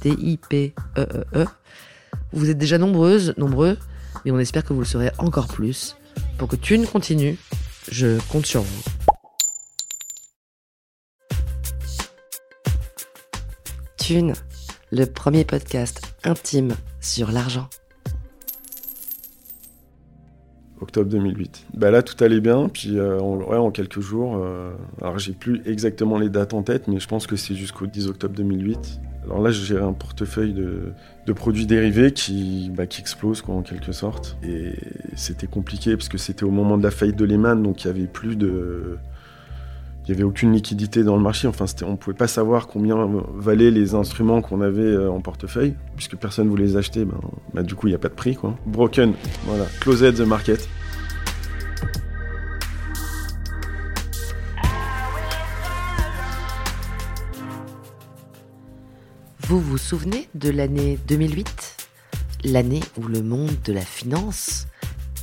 T-I-P-E-E-E. Vous êtes déjà nombreuses, nombreux, mais on espère que vous le serez encore plus. Pour que Thune continue, je compte sur vous. Thune, le premier podcast intime sur l'argent. Octobre 2008. Bah là, tout allait bien. Puis euh, en, ouais, en quelques jours, euh, alors j'ai plus exactement les dates en tête, mais je pense que c'est jusqu'au 10 octobre 2008. Alors là, je gérais un portefeuille de, produits dérivés qui, bah, qui explose quoi, en quelque sorte. Et c'était compliqué parce que c'était au moment de la faillite de Lehman, donc il y avait plus de, il n'y avait aucune liquidité dans le marché. Enfin, on ne pouvait pas savoir combien valaient les instruments qu'on avait euh, en portefeuille, puisque personne ne voulait les acheter. Ben, ben, du coup, il n'y a pas de prix. Quoi. Broken, voilà, closed the market. Vous vous souvenez de l'année 2008 L'année où le monde de la finance,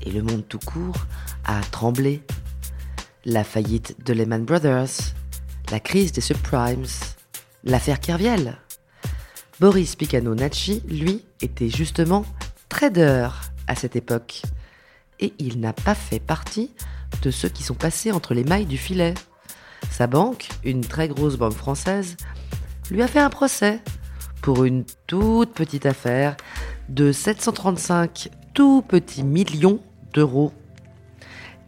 et le monde tout court, a tremblé. La faillite de Lehman Brothers, la crise des subprimes, l'affaire Kerviel. Boris Picano-Nachi, lui, était justement trader à cette époque. Et il n'a pas fait partie de ceux qui sont passés entre les mailles du filet. Sa banque, une très grosse banque française, lui a fait un procès pour une toute petite affaire de 735 tout petits millions d'euros.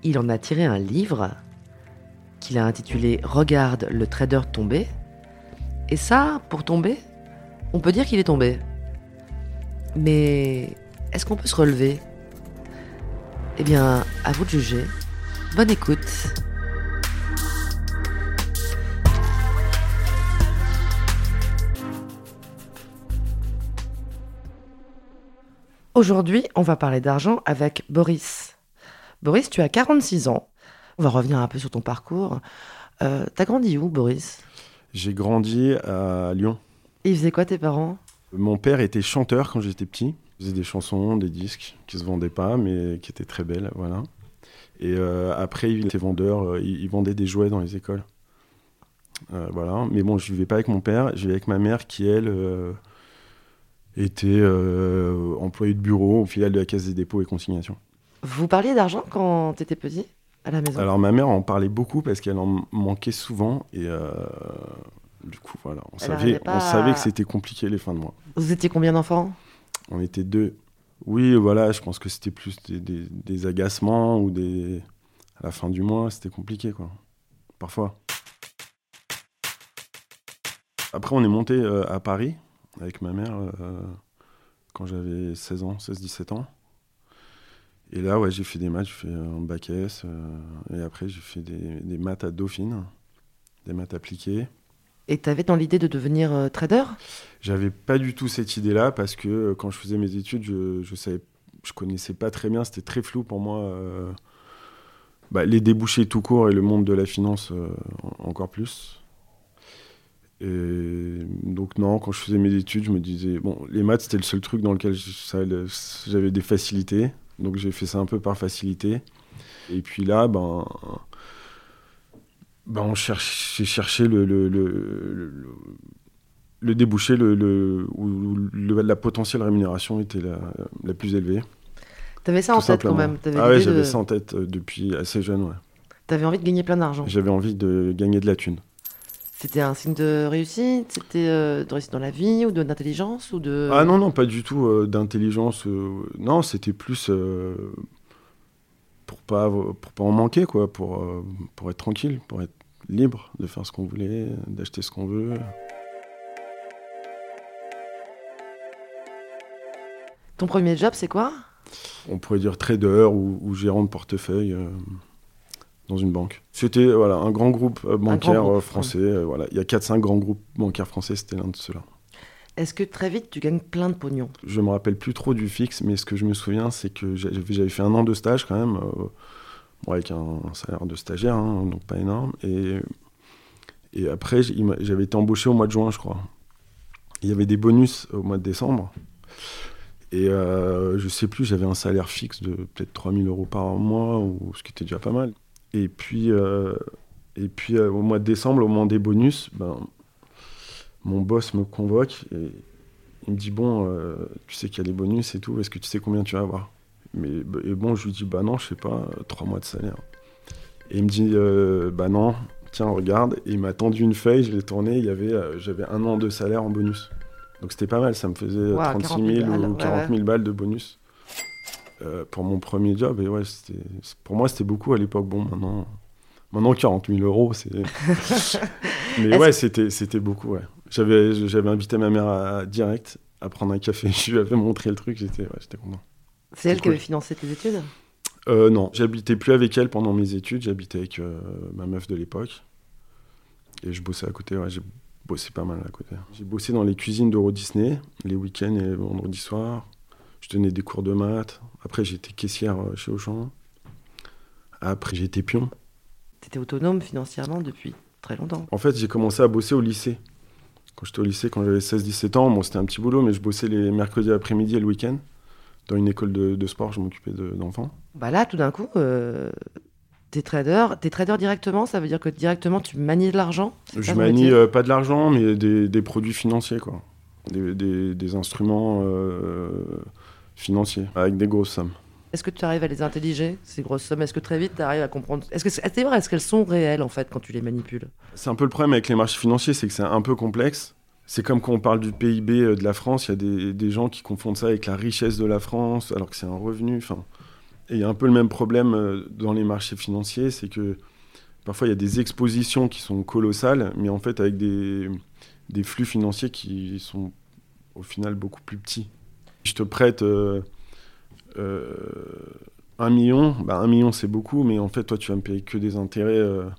Il en a tiré un livre qu'il a intitulé Regarde le trader tombé. Et ça, pour tomber, on peut dire qu'il est tombé. Mais est-ce qu'on peut se relever? Eh bien, à vous de juger. Bonne écoute. Aujourd'hui, on va parler d'argent avec Boris. Boris, tu as 46 ans. On va revenir un peu sur ton parcours. Euh, T'as grandi où, Boris? J'ai grandi à Lyon. Et ils faisaient quoi tes parents? Mon père était chanteur quand j'étais petit. Il faisait des chansons, des disques qui se vendaient pas, mais qui étaient très belles, voilà. Et euh, après, il était vendeur. euh, il, il vendait des jouets dans les écoles. Voilà. Mais bon, je vivais pas avec mon père. Je vivais avec ma mère qui, elle, était employée de bureau au filiale de la Caisse des dépôts et consignations. Vous parliez d'argent quand t'étais petit? À la maison Alors ma mère en parlait beaucoup parce qu'elle en manquait souvent et euh, du coup voilà, on Elle savait, on savait que c'était compliqué les fins de mois. Vous étiez combien d'enfants? On était deux. Oui, voilà, je pense que c'était plus des, des- des agacements ou des à la fin du mois, c'était compliqué quoi. Parfois. Après on est monté euh, à Paris avec ma mère euh, quand j'avais 16 ans, 16-17 ans. Et là, ouais, j'ai fait des maths, j'ai fait un bac S. euh, et après, j'ai fait des, des maths à Dauphine, des maths appliquées. Et t'avais dans l'idée de devenir euh, trader? J'avais pas du tout cette idée-là parce que euh, quand je faisais mes études, je, je savais, je connaissais pas très bien, c'était très flou pour moi. bah, les débouchés tout court et le monde de la finance euh, en- encore plus. Et donc non, quand je faisais mes études, je me disais bon, les maths c'était le seul truc dans lequel j'avais des facilités, donc j'ai fait ça un peu par facilité. Et puis là, ben, ben on cherche, j'ai cherché le, le, le, le- le débouché le, le- où le- la potentielle rémunération était la, la plus élevée. T'avais ça en tête quand même. Ah ouais, j'avais de- ça en tête euh, depuis assez jeune, ouais. T'avais envie de gagner plein d'argent. J'avais envie de gagner de la thune. C'était un signe de réussite C'était euh, de réussite dans la vie ou d'intelligence ou de... Ah non, non, pas du tout euh, d'intelligence. euh, non, c'était plus pour pas pour pas en manquer, quoi, pour, pour être tranquille, pour être libre de faire ce qu'on voulait, d'acheter ce qu'on veut. Ton premier job, c'est quoi? On pourrait dire trader ou, ou gérant de portefeuille dans une banque. C'était voilà, un grand groupe euh, bancaire groupe, euh, français. euh, voilà. Il y a 4-5 grands groupes bancaires français, c'était l'un de ceux-là. Est-ce que très vite, tu gagnes plein de pognon? Je me rappelle plus trop du fixe, mais ce que je me souviens, c'est que j'avais fait un an de stage quand même, euh, bon, avec un, un salaire de stagiaire, hein, donc pas énorme. Et, et après, j'avais été embauché au mois de juin, je crois. Il y avait des bonus au mois de décembre. Et euh, je sais plus, j'avais un salaire fixe de peut-être 3000 euros par mois, ou, ce qui était déjà pas mal. Et puis, euh, et puis euh, au mois de décembre, au moment des bonus, ben, mon boss me convoque et il me dit Bon, euh, tu sais qu'il y a des bonus et tout, est-ce que tu sais combien tu vas avoir? Mais et bon, je lui dis Bah non, je sais pas, trois mois de salaire. Et il me dit euh, Bah non, tiens, regarde. Et il m'a tendu une feuille, je l'ai tournée, il y avait, j'avais un an de salaire en bonus. Donc c'était pas mal, ça me faisait euh, Ouah, 36 40 000 000 balles, ou ouais, 40 000 balles de bonus euh, pour mon premier job. Et ouais, pour moi, c'était beaucoup à l'époque. Bon, maintenant, maintenant 40 000 euros, c'est. Mais ouais, c'était, c'était beaucoup, ouais. J'avais, j'avais invité ma mère à, direct à prendre un café. Je lui avais montré le truc, j'étais, ouais, j'étais content. C'est elle qui avait financé tes études? Euh, non, j'habitais plus avec elle pendant mes études, j'habitais avec euh, ma meuf de l'époque. Et je bossais à côté, ouais, j'ai bossé pas mal à côté. J'ai bossé dans les cuisines d'Euro Disney, les week-ends et les vendredis soirs. Je donnais des cours de maths. Après, j'étais caissière euh, chez Auchan. Après, été pion. T'étais autonome financièrement depuis très longtemps. En fait, j'ai commencé à bosser au lycée. Quand j'étais au lycée, quand j'avais 16-17 ans, bon, c'était un petit boulot, mais je bossais les mercredis après-midi et le week-end. Dans une école de, de sport, je m'occupais de- d'enfants. Bah là, tout d'un coup, euh, t'es trader. T'es trader directement, ça veut dire que directement tu manies de l'argent Je manie euh, pas de l'argent, mais des, des produits financiers, quoi. Des, des- des instruments euh, financiers, avec des grosses sommes. Est-ce que tu arrives à les intelliger, ces grosses sommes? Est-ce que très vite tu arrives à comprendre? Est-ce que c'est vrai Est-ce qu'elles sont réelles en fait quand tu les manipules? C'est un peu le problème avec les marchés financiers, c'est que c'est un peu complexe. C'est comme quand on parle du PIB euh, de la France, il y a des, des gens qui confondent ça avec la richesse de la France, alors que c'est un revenu. Enfin, et il y a un peu le même problème euh, dans les marchés financiers, c'est que parfois il y a des expositions qui sont colossales, mais en fait avec des, des flux financiers qui sont au final beaucoup plus petits. Je te prête euh, euh, un million, bah, un million c'est beaucoup, mais en fait toi tu vas me payer que des intérêts. euh,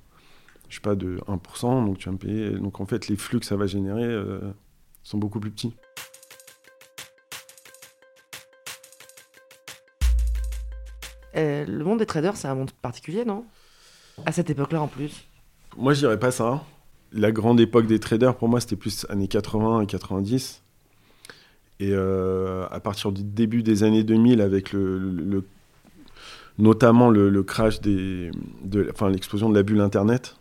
je sais pas, de 1%, donc tu vas me payer. Donc en fait, les flux que ça va générer sont beaucoup plus petits. Le monde des traders, c'est un monde particulier, non? À cette époque-là en plus. Moi, je dirais pas ça. La grande époque des traders, pour moi, c'était plus années 80 et 90. Et euh, à partir du début des années 2000, avec le, notamment le, crash des, de, enfin l'explosion de la bulle Internet,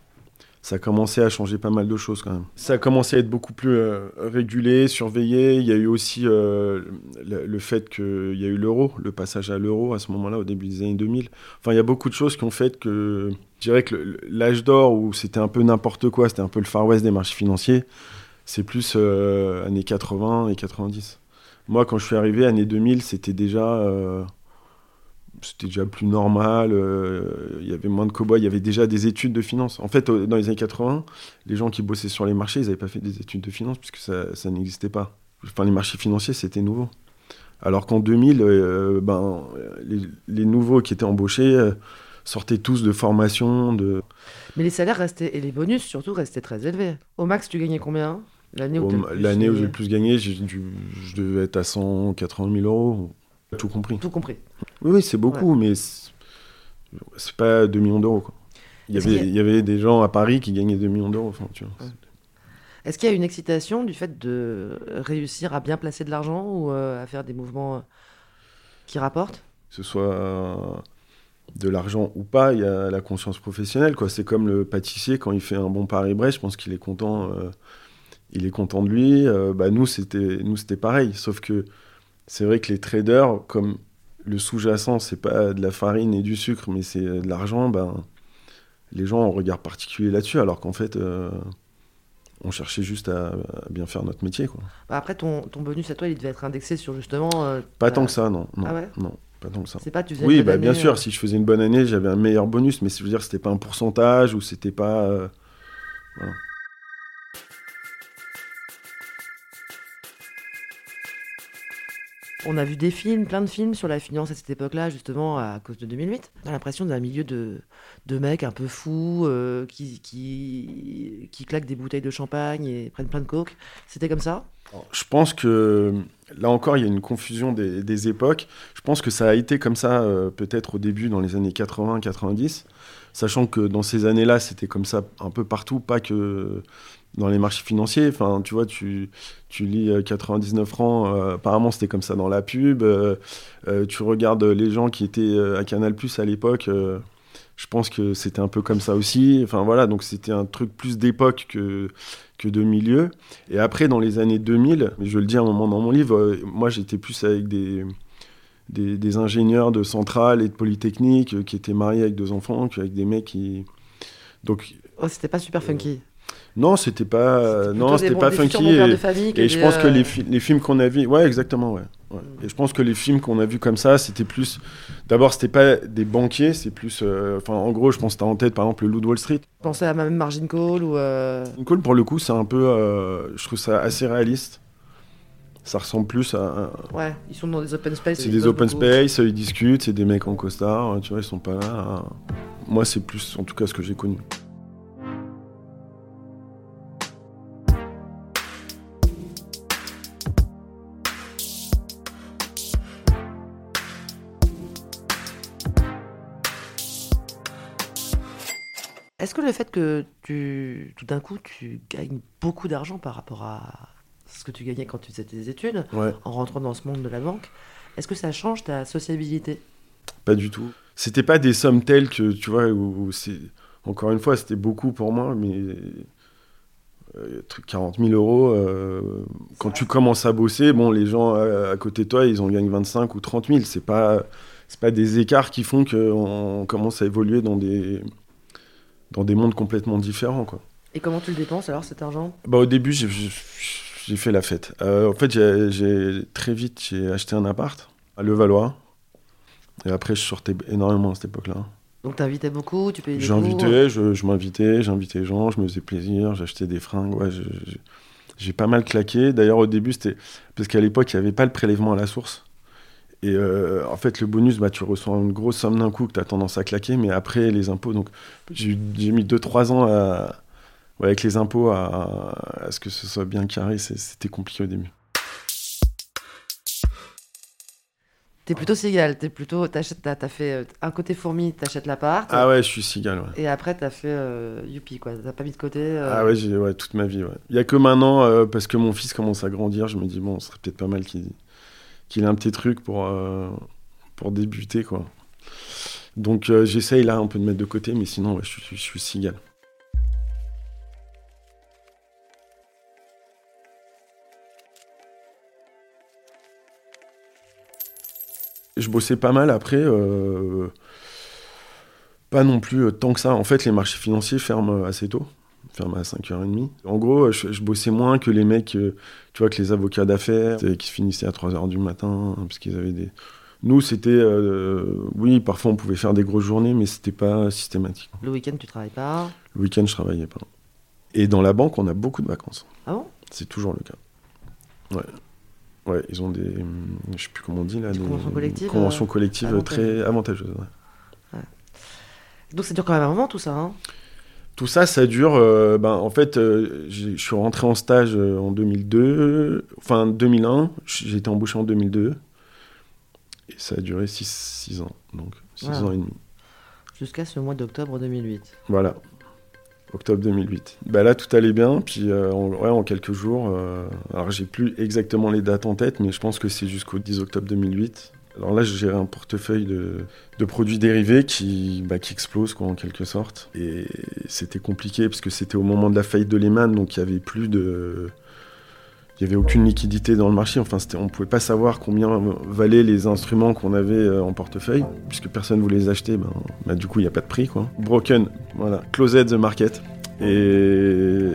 ça a commencé à changer pas mal de choses quand même. Ça a commencé à être beaucoup plus euh, régulé, surveillé. Il y a eu aussi euh, le, le fait qu'il y a eu l'euro, le passage à l'euro à ce moment-là, au début des années 2000. Enfin, il y a beaucoup de choses qui ont fait que je dirais que l'âge d'or où c'était un peu n'importe quoi, c'était un peu le Far West des marchés financiers, c'est plus années 80 et 90. Moi, quand je suis arrivé, années 2000, c'était déjà, euh, déjà plus normal. euh, Il y avait moins de cow il y avait déjà des études de finance. En fait, dans les années 80, les gens qui bossaient sur les marchés, ils n'avaient pas fait des études de finance puisque ça, n'existait pas. Enfin, les marchés financiers, c'était nouveau. Alors qu'en 2000, euh, ben, les, les nouveaux qui étaient embauchés sortaient tous de formation, de, Mais les salaires restaient, et les bonus surtout, restaient très élevés. Au max, tu gagnais combien? L'année où, L'année j'ai le plus gagné, dû- je devais être à 180 000 euros, tout compris. Tout compris. Oui, oui, c'est beaucoup, mais c'est pas 2 millions d'euros. Il y, avait, qu'il y a- il y avait des gens à Paris qui gagnaient 2 millions d'euros. Enfin. Ouais. Est-ce qu'il y a une excitation du fait de réussir à bien placer de l'argent ou euh, à faire des mouvements euh, qui rapportent? Que ce soit euh, de l'argent ou pas, il y a la conscience professionnelle. quoi. C'est comme le pâtissier, quand il fait un bon Paris-Brest, je pense qu'il est content. euh, il est content de lui. Euh, bah, nous, c'était nous, c'était pareil. Sauf que c'est vrai que les traders, comme le sous-jacent, c'est pas de la farine et du sucre, mais c'est de l'argent, ben, les gens ont un regard particulier là-dessus, alors qu'en fait, euh, on cherchait juste à, bien faire notre métier. Quoi. Bah, après, ton, ton, bonus à toi, il devait être indexé sur justement. Euh, pas tant que ça, non. non, ah non pas tant que ça. C'est pas, tu oui, bah, bien sûr, si je faisais une bonne année, j'avais un meilleur bonus, mais je veux dire, c'était pas un pourcentage ou c'était pas. Voilà. On a vu des films, plein de films sur la finance à cette époque-là, justement, à cause de 2008. On a l'impression d'un milieu de, mecs un peu fous euh, qui claquent des bouteilles de champagne et prennent plein de coke. C'était comme ça? Je pense que là encore, il y a une confusion des, époques. Je pense que ça a été comme ça euh, peut-être au début, dans les années 80-90, sachant que dans ces années-là, c'était comme ça un peu partout, pas que dans les marchés financiers. Enfin, tu vois, tu, tu lis 99 euh, francs, euh, apparemment c'était comme ça dans la pub. Euh, tu regardes les gens qui étaient à Canal Plus à l'époque, je pense que c'était un peu comme ça aussi. Enfin voilà, donc c'était un truc plus d'époque que, que de milieu. Et après, dans les années 2000, je le dis un moment dans mon livre, moi j'étais plus avec des, des, des, ingénieurs de centrale et de polytechnique qui étaient mariés avec deux enfants, qu'avec des mecs qui. Donc. Oh, c'était pas super funky. Non, c'était pas, non, c'était pas funky. Et, je pense que les, les films qu'on a vus, ouais, exactement, ouais. Et je pense que les films qu'on a vus comme ça, c'était plus. D'abord, c'était pas des banquiers, c'est plus. Euh, enfin, en gros, je pense que t'as en tête, par exemple, le Loup de Wall Street. Pensez à même Margin Call ou. Euh... Margin Call, pour le coup, c'est un peu. Euh, je trouve ça assez réaliste. Ça ressemble plus à. Ouais, ils sont dans des open space. C'est des open space, ils discutent, c'est des mecs en costard, tu vois, ils sont pas là. Moi, c'est plus, en tout cas, ce que j'ai connu. Le fait que tu, tout d'un coup, tu gagnes beaucoup d'argent par rapport à ce que tu gagnais quand tu faisais tes études, en rentrant dans ce monde de la banque, est-ce que ça change ta sociabilité? Pas du tout. C'était pas des sommes telles que, tu vois, où, c'est... Encore une fois, c'était beaucoup pour moi, mais... 40 euh, 000 euros, euh, quand tu commences à bosser, bon, les gens à, côté de toi, ils en gagnent 25 ou 30 000. C'est pas, c'est pas des écarts qui font qu'on commence à évoluer dans des, dans des mondes complètement différents. Quoi. Et comment tu le dépenses alors cet argent? Bah, Au début, j'ai, fait la fête. Euh, en fait, j'ai, très vite j'ai acheté un appart à Levallois. Et après, je sortais énormément à cette époque-là. Donc t'invitais beaucoup, tu payais des J'invitais, je, je m'invitais, j'invitais les gens, je me faisais plaisir, j'achetais des fringues. Ouais, j'ai pas mal claqué. D'ailleurs, au début, c'était parce qu'à l'époque, il n'y avait pas le prélèvement à la source. Et euh, en fait, le bonus, bah, tu reçois une grosse somme d'un coup que tu as tendance à claquer, mais après, les impôts. Donc, j'ai mis 2-3 ans avec les impôts à, ce que ce soit bien carré. C'était compliqué au début. T'es plutôt cigale, t'es plutôt, t'as as fait euh, un côté fourmi, t'achètes l'appart. Ah ouais, je suis cigale, ouais. Et après, t'as fait euh, youpi, quoi. T'as pas mis de côté. Euh, ah ouais, j'ai ouais, toute ma vie, ouais. Il y a que maintenant, parce que mon fils commence à grandir, je me dis, bon, ce serait peut-être pas mal qu'il qu'il ait un petit truc pour, euh, pour débuter, quoi. Donc euh, j'essaye là un peu de mettre de côté, mais sinon je, suis, cigale. Je bossais pas mal après, euh, pas non plus tant que ça. En fait, les marchés financiers ferment assez tôt ferme à 5h30. En gros, je, bossais moins que les mecs, euh, tu vois, que les avocats d'affaires qui finissaient à 3h du matin, parce qu'ils avaient des... Nous, c'était... Euh, oui, parfois on pouvait faire des grosses journées, mais c'était pas systématique. Le week-end, tu travailles pas? Le week-end, je travaillais pas. Et dans la banque, on a beaucoup de vacances. Ah bon? C'est toujours le cas. Ouais. Ouais, ils ont des... Je sais plus comment on dit là. Des, conventions collectives Conventions euh, collectives très avantageuses. Ouais. Donc ça dure quand même un moment tout ça, hein? Tout ça, ça dure. Euh, ben, en fait, euh, je suis rentré en stage euh, en 2002, enfin 2001. J'ai été embauché en 2002. Et ça a duré 6 ans, donc 6 ans et demi. Jusqu'à ce mois d'octobre 2008. Voilà, octobre 2008. Ben là, tout allait bien, puis en, ouais, en quelques jours. alors, j'ai plus exactement les dates en tête, mais je pense que c'est jusqu'au 10 octobre 2008. Alors là, je gérais un portefeuille de, produits dérivés qui, bah, qui explose quoi, en quelque sorte. Et c'était compliqué parce que c'était au moment de la faillite de Lehman, donc il y avait plus de, il n'y avait aucune liquidité dans le marché. Enfin, on ne pouvait pas savoir combien valaient les instruments qu'on avait euh, en portefeuille, puisque personne ne voulait les acheter. Ben, ben du coup, il n'y a pas de prix. Quoi. Broken, voilà, closed the market. Et,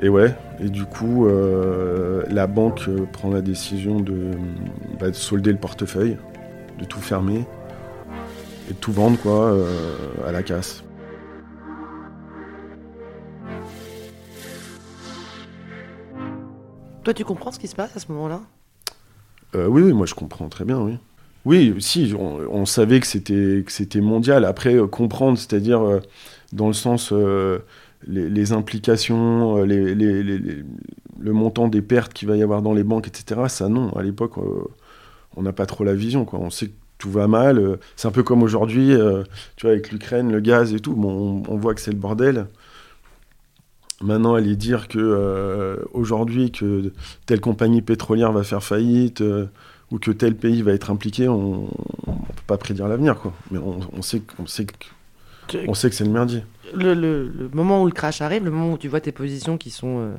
et ouais, et du coup, euh, la banque euh, prend la décision de, bah, de, solder le portefeuille, de tout fermer et de tout vendre quoi, à la casse. Toi, tu comprends ce qui se passe à ce moment-là? Euh, oui, oui, moi je comprends très bien, oui. Oui, si, on, savait que c'était que c'était mondial. Après, euh, comprendre, c'est-à-dire euh, dans le sens les, implications, les, le montant des pertes qu'il va y avoir dans les banques, etc. Ça, non. À l'époque, on n'a pas trop la vision. On sait que tout va mal. C'est un peu comme aujourd'hui, tu vois, avec l'Ukraine, le gaz et tout. Bon, on voit que c'est le bordel. Maintenant, aller dire que euh, aujourd'hui que telle compagnie pétrolière va faire faillite euh, ou que tel pays va être impliqué, on ne peut pas prédire l'avenir. Mais on, sait, on sait que on sait que c'est le merdier. Le, moment où le crash arrive, le moment où tu vois tes positions qui sont euh,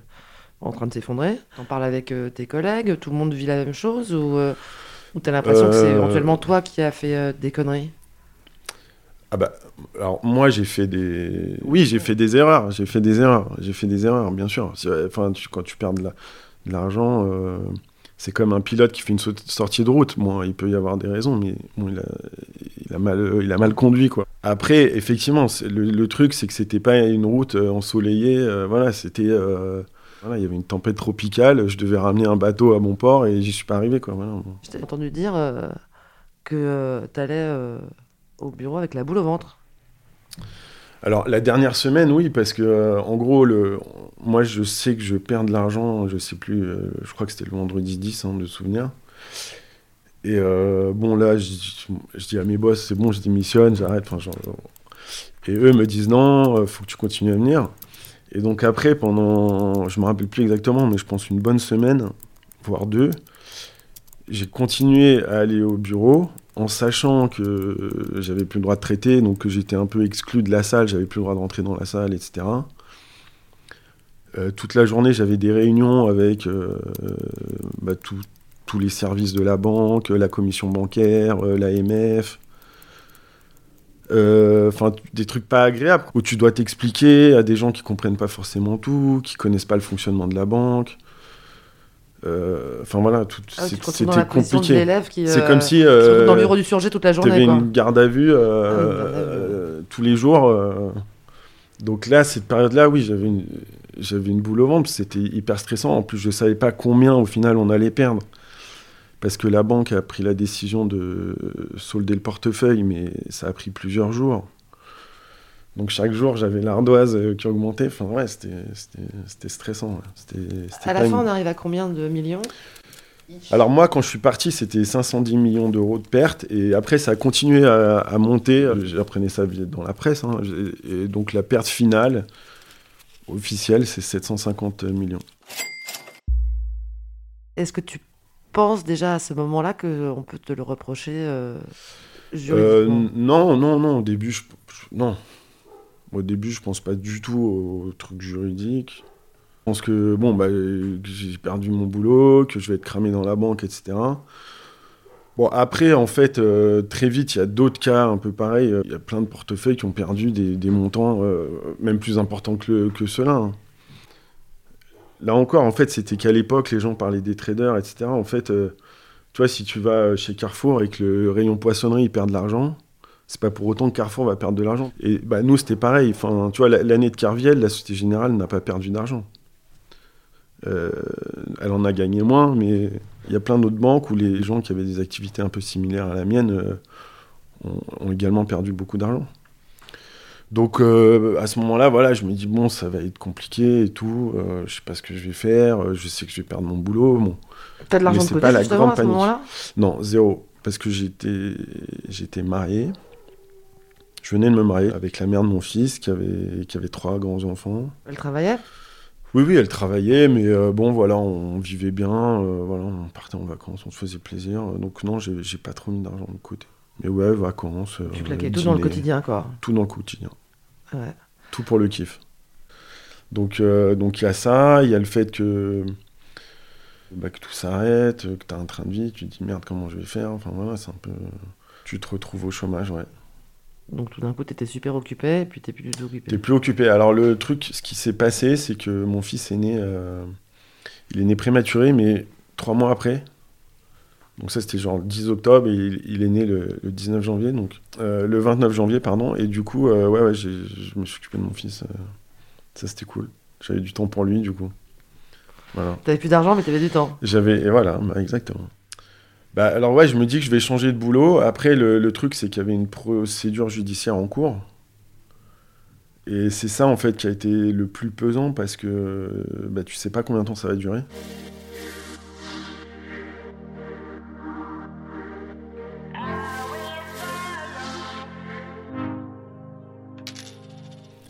en train de s'effondrer, t'en parles avec tes collègues, tout le monde vit la même chose ou, ou t'as l'impression que c'est éventuellement toi qui as fait des conneries? Ah bah, alors moi j'ai fait des, oui j'ai fait des erreurs, j'ai fait des erreurs, j'ai fait des erreurs bien sûr. Enfin quand tu perds de l'argent, euh, c'est comme un pilote qui fait une sortie de route. Bon, il peut y avoir des raisons, mais il, a, mal, il a mal conduit quoi. Après effectivement le, truc c'est que c'était pas une route euh, ensoleillée, euh, voilà c'était voilà, il y avait une tempête tropicale, je devais ramener un bateau à mon port et j'y suis pas arrivé quoi. Voilà. Je t'ai entendu dire que tu allais au bureau avec la boule au ventre alors la dernière semaine, oui, parce que euh, en gros, le, moi je sais que je perds de l'argent, je sais plus, euh, je crois que c'était le vendredi 10 hein, de souvenir. Et euh, bon là, je, dis à mes boss, c'est bon, je démissionne, j'arrête. Et eux me disent non, faut que tu continues à venir. Et donc après, pendant, je me rappelle plus exactement, mais je pense une bonne semaine, voire deux, j'ai continué à aller au bureau en sachant que j'avais plus le droit de traiter, donc que j'étais un peu exclu de la salle, j'avais plus le droit de rentrer dans la salle, etc. Euh, toute la journée, j'avais des réunions avec euh, bah, tous les services de la banque, la commission bancaire, euh, l'AMF. Enfin, des trucs pas agréables, où tu dois t'expliquer à des gens qui comprennent pas forcément tout, qui connaissent pas le fonctionnement de la banque. Euh, enfin voilà, tout, ah, c'était compliqué. C'est comme euh, si euh, dans le bureau du surgé toute la journée. Tu une garde à vue ah, tous les jours. Donc là, cette période-là, oui, j'avais une, j'avais une boule au ventre. C'était hyper stressant. En plus, je savais pas combien au final on allait perdre. Parce que la banque a pris la décision de solder le portefeuille, mais ça a pris plusieurs jours. Donc chaque jour, j'avais l'ardoise euh, qui augmentait. Enfin, ouais, c'était stressant. à la fin, on arrive à combien de millions? Alors moi, quand je suis parti, c'était 510 millions d'euros de pertes. Et après, ça a continué à, monter. J'apprenais ça dans la presse. Hein. Et donc la perte finale officielle, c'est 750 millions. Est-ce que tu penses déjà à ce moment-là qu'on peut te le reprocher euh, euh, Non, non, non. Au début, je, non. Au début, je pense pas du tout au truc juridique. Je pense que bon, bah, j'ai perdu mon boulot, que je vais être cramé dans la banque, etc. Bon, après, en fait, euh, très vite, il y a d'autres cas un peu pareils. Il y a plein de portefeuilles qui ont perdu des, montants euh, même plus importants que, ceux-là. Hein. Là encore, en fait, c'était qu'à l'époque, les gens parlaient des traders, etc. En fait, euh, tu vois, si tu vas chez Carrefour et que le rayon poissonnerie il perd de l'argent, c'est pas pour autant que Carrefour va perdre de l'argent. Et bah, nous, c'était pareil. Enfin, tu vois, l'année de Carviel, la Société Générale n'a pas perdu d'argent. Euh, elle en a gagné moins, mais il y a plein d'autres banques où les gens qui avaient des activités un peu similaires à la mienne euh, ont, également perdu beaucoup d'argent. Donc euh, à ce moment-là, voilà, je me dis bon, ça va être compliqué et tout. je sais pas ce que je vais faire. Je sais que je vais perdre mon boulot. Bon. T'as de l'argent de côté pas la grande à ce moment-là? Non, zéro, parce que j'étais j'étais marié. Je venais de me marier avec la mère de mon fils qui avait, qui avait trois grands enfants. Elle travaillait? Oui, oui, elle travaillait, mais euh, bon, voilà, on vivait bien, euh, voilà, on partait en vacances, on se faisait plaisir. Donc non, j'ai pas trop mis d'argent de côté. Mais ouais, vacances. Tu claquais tout dans le quotidien, quoi. Tout dans le quotidien. Ouais. Tout pour le kiff. Donc, donc il y a ça, il y a le fait que, bah, que tout s'arrête, que tu as un train de vie, tu te dis merde, comment je vais faire? Enfin voilà, c'est un peu. Tu te retrouves au chômage, ouais. Donc tout d'un coup, tu étais super occupé, et puis tu plus du tout occupé. T'es plus occupé. Alors le truc, ce qui s'est passé, c'est que mon fils est né, euh, il est né prématuré, mais trois mois après. Donc ça, c'était genre le 10 octobre, et il, est né le, 19 janvier, donc euh, le 29 janvier, pardon. Et du coup, euh, ouais, ouais, je me suis occupé de mon fils. ça, c'était cool. J'avais du temps pour lui, du coup. Voilà. T'avais plus d'argent, mais t'avais du temps. J'avais, et voilà, bah, exactement. Bah, alors ouais, je me dis que je vais changer de boulot. Après, le, truc, c'est qu'il y avait une procédure judiciaire en cours. Et c'est ça, en fait, qui a été le plus pesant parce que bah, tu sais pas combien de temps ça va durer.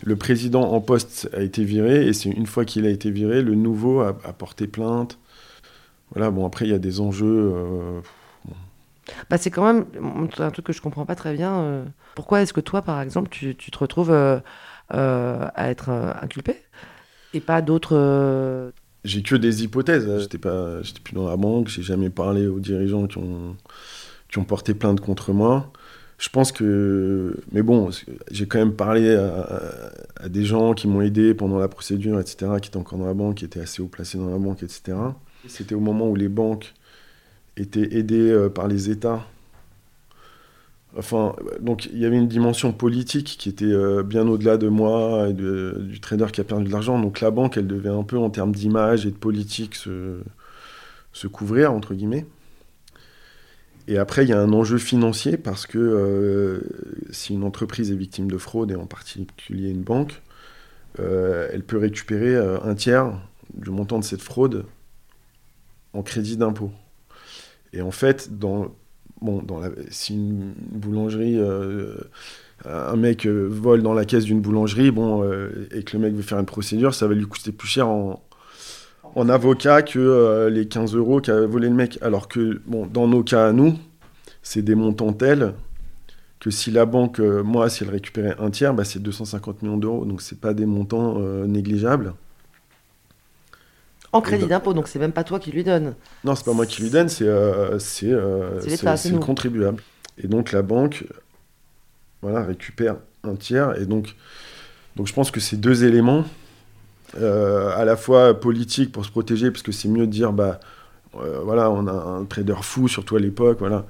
Le président en poste a été viré et c'est une fois qu'il a été viré, le nouveau a, porté plainte. Voilà, bon, après, il y a des enjeux. Euh, bah, c'est quand même un truc que je comprends pas très bien. Euh. pourquoi est-ce que toi, par exemple, tu, tu te retrouves euh, à être inculpé et pas d'autres J'ai que des hypothèses. Hein. J'étais pas, j'étais plus dans la banque. J'ai jamais parlé aux dirigeants qui ont qui ont porté plainte contre moi. Je pense que, mais bon, j'ai quand même parlé à, des gens qui m'ont aidé pendant la procédure, etc., qui étaient encore dans la banque, qui étaient assez haut placés dans la banque, etc. C'était au moment où les banques étaient aidés euh, par les États. Enfin, donc il y avait une dimension politique qui était euh, bien au-delà de moi et du trader qui a perdu de l'argent. Donc la banque, elle devait un peu en termes d'image et de politique se, se couvrir, entre guillemets. Et après, il y a un enjeu financier parce que euh, si une entreprise est victime de fraude, et en particulier une banque, elle peut récupérer un tiers du montant de cette fraude en crédit d'impôt. Et en fait, dans, bon, dans la, si une boulangerie, euh, un mec euh, vole dans la caisse d'une boulangerie, bon, euh, et que le mec veut faire une procédure, ça va lui coûter plus cher en, en avocat que les 15 euros qu'a volé le mec. Alors que, bon, dans nos cas à nous, c'est des montants tels que si la banque, moi, si elle récupérait un tiers, bah, c'est 250 millions d'euros. Donc, c'est pas des montants négligeables. En crédit d'impôt, donc c'est même pas toi qui lui donne. Non, c'est pas moi qui lui donne, c'est euh, c'est euh, le contribuable. Et donc la banque voilà, récupère un tiers. Et donc, donc je pense que ces deux éléments, euh, à la fois politiques pour se protéger, parce que c'est mieux de dire, bah voilà, on a un trader fou, surtout à l'époque, voilà,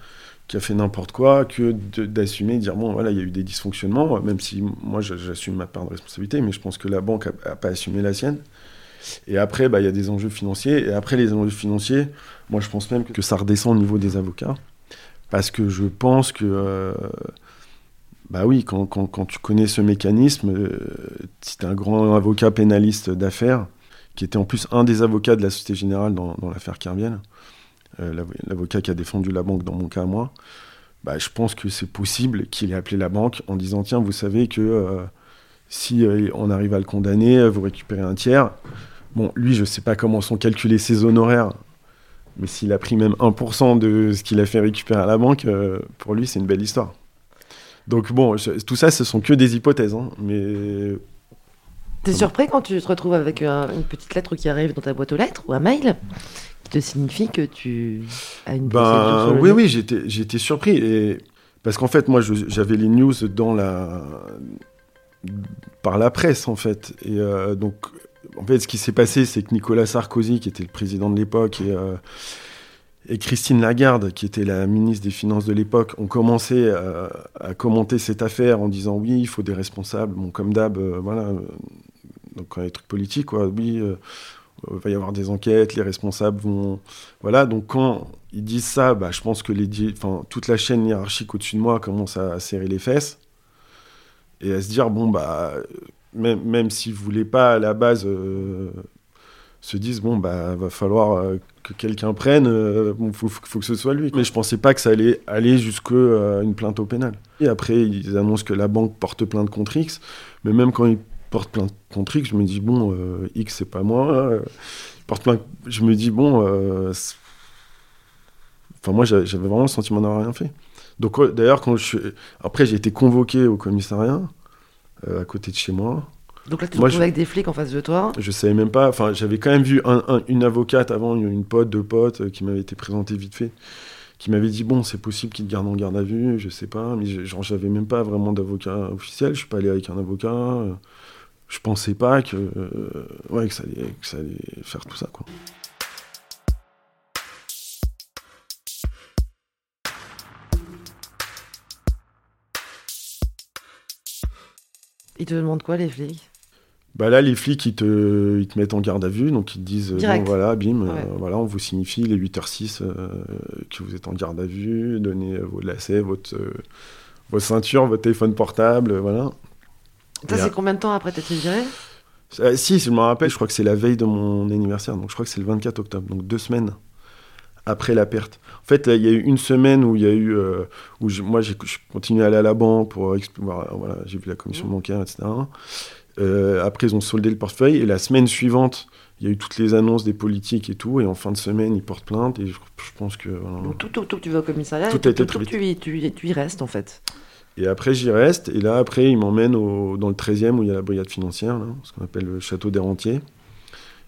qui a fait n'importe quoi, que d'assumer, dire, bon, voilà, il y a eu des dysfonctionnements, même si moi j'assume ma part de responsabilité, mais je pense que la banque n'a pas assumé la sienne. Et après, bah, il y a des enjeux financiers. Et après les enjeux financiers, moi, je pense même que ça redescend au niveau des avocats. Parce que je pense que, euh, bah oui, quand, quand, tu connais ce mécanisme, euh, c'est un grand avocat pénaliste d'affaires, qui était en plus un des avocats de la Société Générale dans, l'affaire Kerviel, euh, l'avocat qui a défendu la banque dans mon cas à moi, bah, je pense que c'est possible qu'il ait appelé la banque en disant Tiens, vous savez que si on arrive à le condamner, vous récupérez un tiers. Bon, lui, je ne sais pas comment sont calculés ses honoraires, mais s'il a pris même 1% de ce qu'il a fait récupérer à la banque, euh, pour lui, c'est une belle histoire. Donc bon, tout ça, ce sont que des hypothèses, hein, mais... T'es surpris quand tu te retrouves avec une petite lettre qui arrive dans ta boîte aux lettres ou un mail qui te signifie que tu as une ben, Oui, oui, j'étais surpris. Et... Parce qu'en fait, moi, j'avais les news dans la... par la presse, en fait. Et euh, donc, en fait, ce qui s'est passé, c'est que Nicolas Sarkozy, qui était le président de l'époque, et, euh, Christine Lagarde, qui était la ministre des Finances de l'époque, ont commencé à, commenter cette affaire en disant oui, il faut des responsables. Bon, comme d'hab, euh, voilà. Donc, quand il y a des trucs politiques, quoi, oui, il euh, va y avoir des enquêtes, les responsables vont. Voilà, donc quand ils disent ça, bah, je pense que toute la chaîne hiérarchique au-dessus de moi commence à serrer les fesses et à se dire bon, bah même, même s'ils ne voulaient pas à la base euh, se disent bon bah va falloir euh, que quelqu'un prenne il euh, faut, faut, que ce soit lui. Mais je pensais pas que ça allait aller jusqu'à une plainte au pénal. Et après ils annoncent que la banque porte plainte contre X. Mais même quand ils portent plainte contre X je me dis bon X c'est pas moi. Porte plainte je me dis bon enfin moi j'avais vraiment le sentiment d'avoir rien fait. Donc d'ailleurs quand je après j'ai été convoqué au commissariat à côté de chez moi Donc là, tu te retrouves avec des flics en face de toi. Je savais même pas. Enfin, j'avais quand même vu un- un- une avocate avant, une, une pote, deux potes, euh, qui m'avait été présentée vite fait, qui m'avait dit bon, c'est possible qu'il te garde en garde à vue, je sais pas, mais je- genre j'avais même pas vraiment d'avocat officiel. Je suis pas allé avec un avocat. euh, Je pensais pas que, euh, ouais, que ça allait, que ça allait faire tout ça, quoi. Ils te demandent quoi, les flics? Bah là, les flics, ils te, ils te mettent en garde à vue, donc ils te disent, euh, Direct. bon voilà, bim, euh, voilà, on vous signifie les 8h06 euh, que vous êtes en garde à vue, donnez vos lacets, votre, euh, vos ceintures, votre téléphone portable, voilà. Ça, c'est combien de temps après t'être viré? Si, je me rappelle, je crois que c'est la veille de mon anniversaire, donc je crois que c'est le 24 octobre, donc deux semaines après la perte. En fait, là, il y a eu une semaine où il y a eu, euh, où je- moi j'ai je continué à aller à la banque pour expl- voir, voilà, j'ai vu la commission bancaire, etc. Euh, après, ils ont soldé le portefeuille et la semaine suivante, il y a eu toutes les annonces des politiques et tout, et en fin de semaine, ils portent plainte et je, je pense que voilà. Donc tout, tout, tout, tu vas au commissariat Tout et tout, tout, tout, tu, y, tu, y- tu y restes en fait. Et après, j'y reste. Et là, après, ils m'emmènent dans le 13e où il y a la brigade financière, là, ce qu'on appelle le château des Rentiers.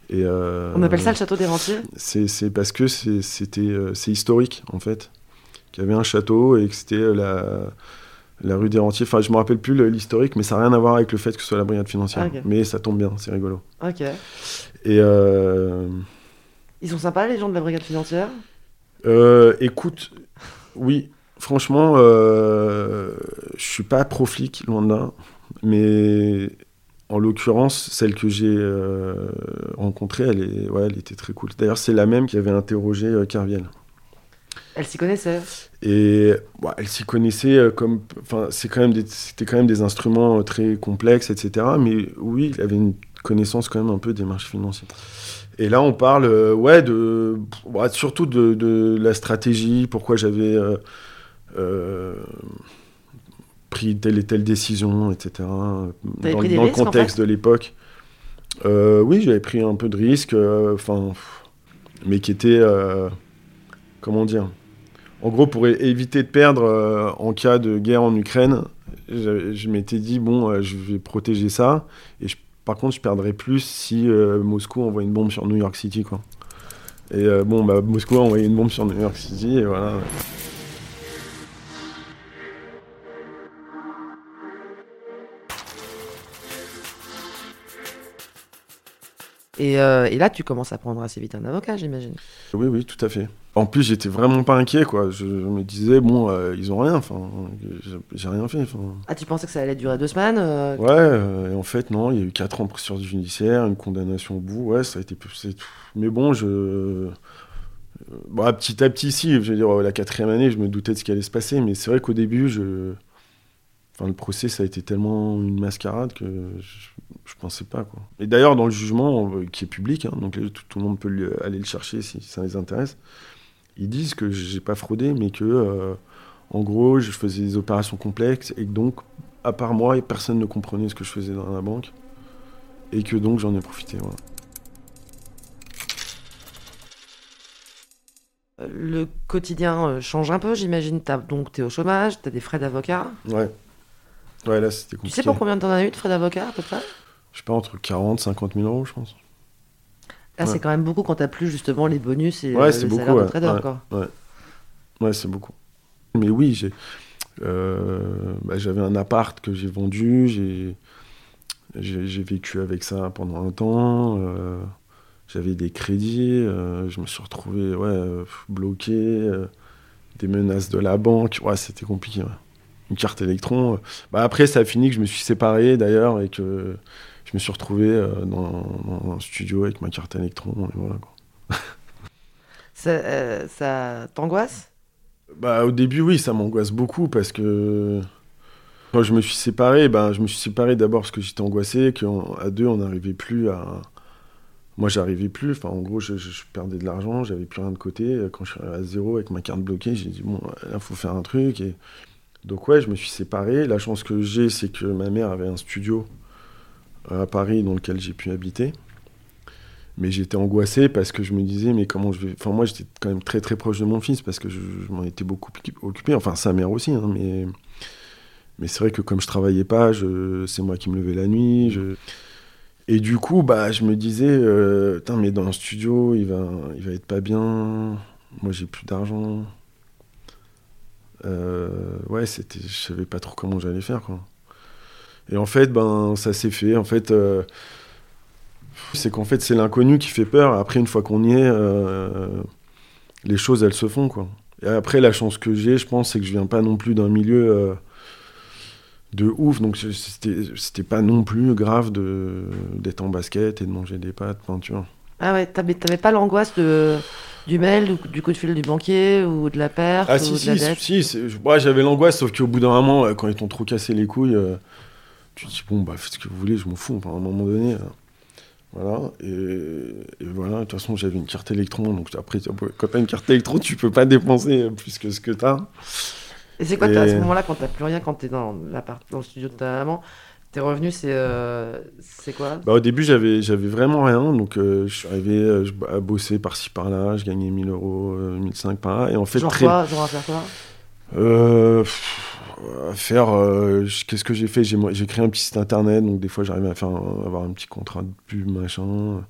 Et, euh, On appelle ça le château des rentiers c'est, parce que c'est, euh, c'est historique, en fait. Qu'il y avait un château et que c'était euh, la, la rue des Rentiers. Enfin, je me rappelle plus l'historique, mais ça n'a rien à voir avec le fait que ce soit la brigade financière. Ah. Mais ça tombe bien, c'est rigolo. Ok. Et euh, Ils sont sympas, les gens de la brigade financière? Euh, écoute, oui, franchement, euh, je suis pas pro-flic, loin de là. Mais en l'occurrence, celle que j'ai euh, rencontrée, elle, est, ouais, elle était très cool. D'ailleurs, c'est la même qui avait interrogé euh, Kerviel. Elle s'y connaissait. Et bah, elle s'y connaissait euh, comme. Enfin, quand c'était quand même des instruments euh, très complexes, etc. Mais oui, il avait une connaissance quand même un peu des marchés financiers. Et là, on parle, ouais, de, surtout de, de la stratégie, pourquoi j'avais euh, pris telle et telle décision, etc. Dans, le en contexte fait de l'époque. Euh, oui, j'avais pris un peu de risques, euh, enfin, mais qui était, euh, comment dire, en gros, pour éviter de perdre en cas de guerre en Ukraine, je, je m'étais dit, bon, je vais protéger ça. Et je- par contre, je perdrais plus si Moscou envoie une bombe sur New York City. Quoi. Et euh, bon, bah, Moscou a envoyé une bombe sur New York City. Et voilà. Et, euh, et là, tu commences à prendre assez vite un avocat, j'imagine. Oui, oui, tout à fait. En plus, j'étais vraiment pas inquiet. Quoi. Je, je me disais, bon, euh, ils ont rien. Enfin, j'ai- rien fait. Ah, tu pensais que ça allait durer deux semaines euh, Ouais, et en fait, non, il y a eu 4 ans de procédure judiciaire, une condamnation au bout, ouais, ça a été. tout. Mais bon, je. euh, bah, petit à petit, si, je veux dire, la quatrième année, je me doutais de ce qui allait se passer, mais c'est vrai qu'au début, je. Enfin, le procès, ça a été tellement une mascarade que je, je pensais pas, quoi. Et d'ailleurs, dans le jugement, euh, qui est public, hein, donc tout, tout le monde peut le- aller le chercher si ça les intéresse, ils disent que j'ai pas fraudé, mais que, euh, en gros, je faisais des opérations complexes et que donc, à part moi, personne ne comprenait ce que je faisais dans la banque. Et que donc j'en ai profité. voilà. Le quotidien euh, change un peu, j'imagine. Donc, tu es au chômage, tu as des frais d'avocat. Ouais. Ouais, là c'était Tu compliqué. sais pour combien de temps as eu de frais d'avocat à peu près? Je sais pas, entre 40 50 000 euros, je pense. Là, c'est quand même beaucoup quand t'as plus justement les bonus et Ouais, euh, c'est les beaucoup, salaires de trader. Ouais. Quoi. Ouais, c'est beaucoup. Mais oui, j'ai, euh, bah, j'avais un appart que j'ai vendu, j'ai, j'ai, j'ai vécu avec ça pendant un temps. euh, j'avais des crédits, euh, je me suis retrouvé ouais, bloqué, des menaces de la banque. Ouais, c'était compliqué. ouais. Une carte électron. Bah, après, ça a fini que je me suis séparé d'ailleurs et que je me suis retrouvé euh, dans, dans un studio avec ma carte électron. Et voilà, quoi. Ça, euh, ça t'angoisse? Bah, au début, oui, ça m'angoisse beaucoup parce que quand je me suis séparé, ben, je me suis séparé d'abord parce que j'étais angoissé, qu'à deux, on n'arrivait plus à. Moi, j'arrivais plus. Enfin, en gros, je, je- je perdais de l'argent, j'avais plus rien de côté. Quand je suis arrivé à zéro avec ma carte bloquée, j'ai dit, bon, là, il faut faire un truc. Et... Donc, ouais, je me suis séparé. La chance que j'ai, c'est que ma mère avait un studio à Paris dans lequel j'ai pu habiter. Mais j'étais angoissé parce que je me disais, mais comment je vais. Enfin, moi, j'étais quand même très très proche de mon fils parce que je, m'en étais beaucoup occupé. Enfin, sa mère aussi, hein, mais. Mais c'est vrai que comme je travaillais pas, c'est moi qui me levais la nuit. Et du coup, bah, je me disais, euh, mais dans le studio, il va, il va être pas bien. Moi, j'ai plus d'argent. Euh, ouais, c'était, je savais pas trop comment j'allais faire, quoi. Et en fait, ben, ça s'est fait. En fait, euh, c'est qu'en fait, c'est l'inconnu qui fait peur. Après, une fois qu'on y est, euh, les choses, elles se font, quoi. Et après, la chance que j'ai, je pense, c'est que je viens pas non plus d'un milieu euh, de ouf. Donc, c'était pas non plus grave d'être en basket et de manger des pâtes, peinture. Ah ouais, t'avais pas l'angoisse de du mail, du coup de fil du banquier ou de la perte Ah ou si, de si, la dette si, si j'avais l'angoisse, sauf qu'au bout d'un moment, quand ils t'ont trop cassé les couilles, tu te dis, bon, bah, faites ce que vous voulez, je m'en fous, à un moment donné. Voilà, et, voilà, de toute façon, j'avais une carte électron, donc après, quand t'as une carte électron, tu peux pas dépenser plus que ce que t'as. Et c'est quoi, à ce moment-là, quand t'as plus rien, quand t'es dans, dans le studio de ta maman, tes revenus, c'est euh, c'est quoi? Bah, Au début, j'avais vraiment rien, donc euh, je suis arrivé euh, à bosser par-ci par-là, je gagnais 1000 euros, 1005 par là, et en fait... Genre quoi? Genre à faire quoi? Euh, faire. Euh, qu'est-ce que j'ai fait? J'ai créé un petit site internet, donc des fois j'arrivais à faire avoir un petit contrat de pub, machin.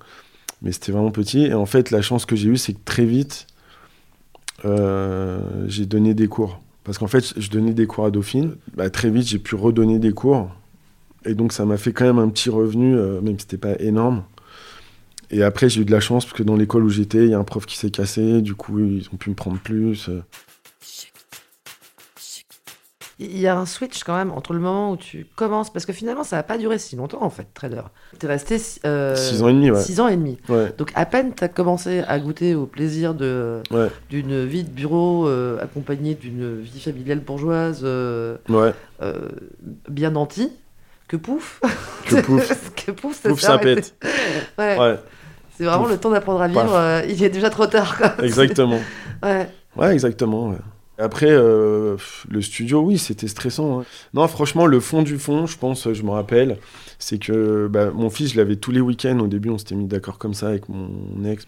Mais c'était vraiment petit. Et en fait, la chance que j'ai eue, c'est que très vite, euh, j'ai donné des cours. Parce qu'en fait, je donnais des cours à Dauphine. Bah, très vite, j'ai pu redonner des cours. Et donc, ça m'a fait quand même un petit revenu, euh, même si c'était pas énorme. Et après, j'ai eu de la chance parce que dans l'école où j'étais, il y a un prof qui s'est cassé. Du coup, ils ont pu me prendre plus. Il y a un switch quand même entre le moment où tu commences, parce que finalement ça n'a pas duré si longtemps en fait, trader. Tu es resté 6 euh, ans et demi. Ouais. Six ans et demi. Donc à peine tu as commencé à goûter au plaisir de d'une vie de bureau euh, accompagnée d'une vie familiale bourgeoise euh, bien nantie, que pouf Que pouf Que pouf, ça, pouf, pète. ouais. C'est vraiment le temps d'apprendre à vivre, il est déjà trop tard. Quoi. Exactement. ouais. Ouais, exactement. Après, euh, le studio, oui, c'était stressant. Hein. Non, franchement, le fond du fond, je pense, je me rappelle, c'est que bah, mon fils, je l'avais tous les week-ends. Au début, on s'était mis d'accord comme ça avec mon ex.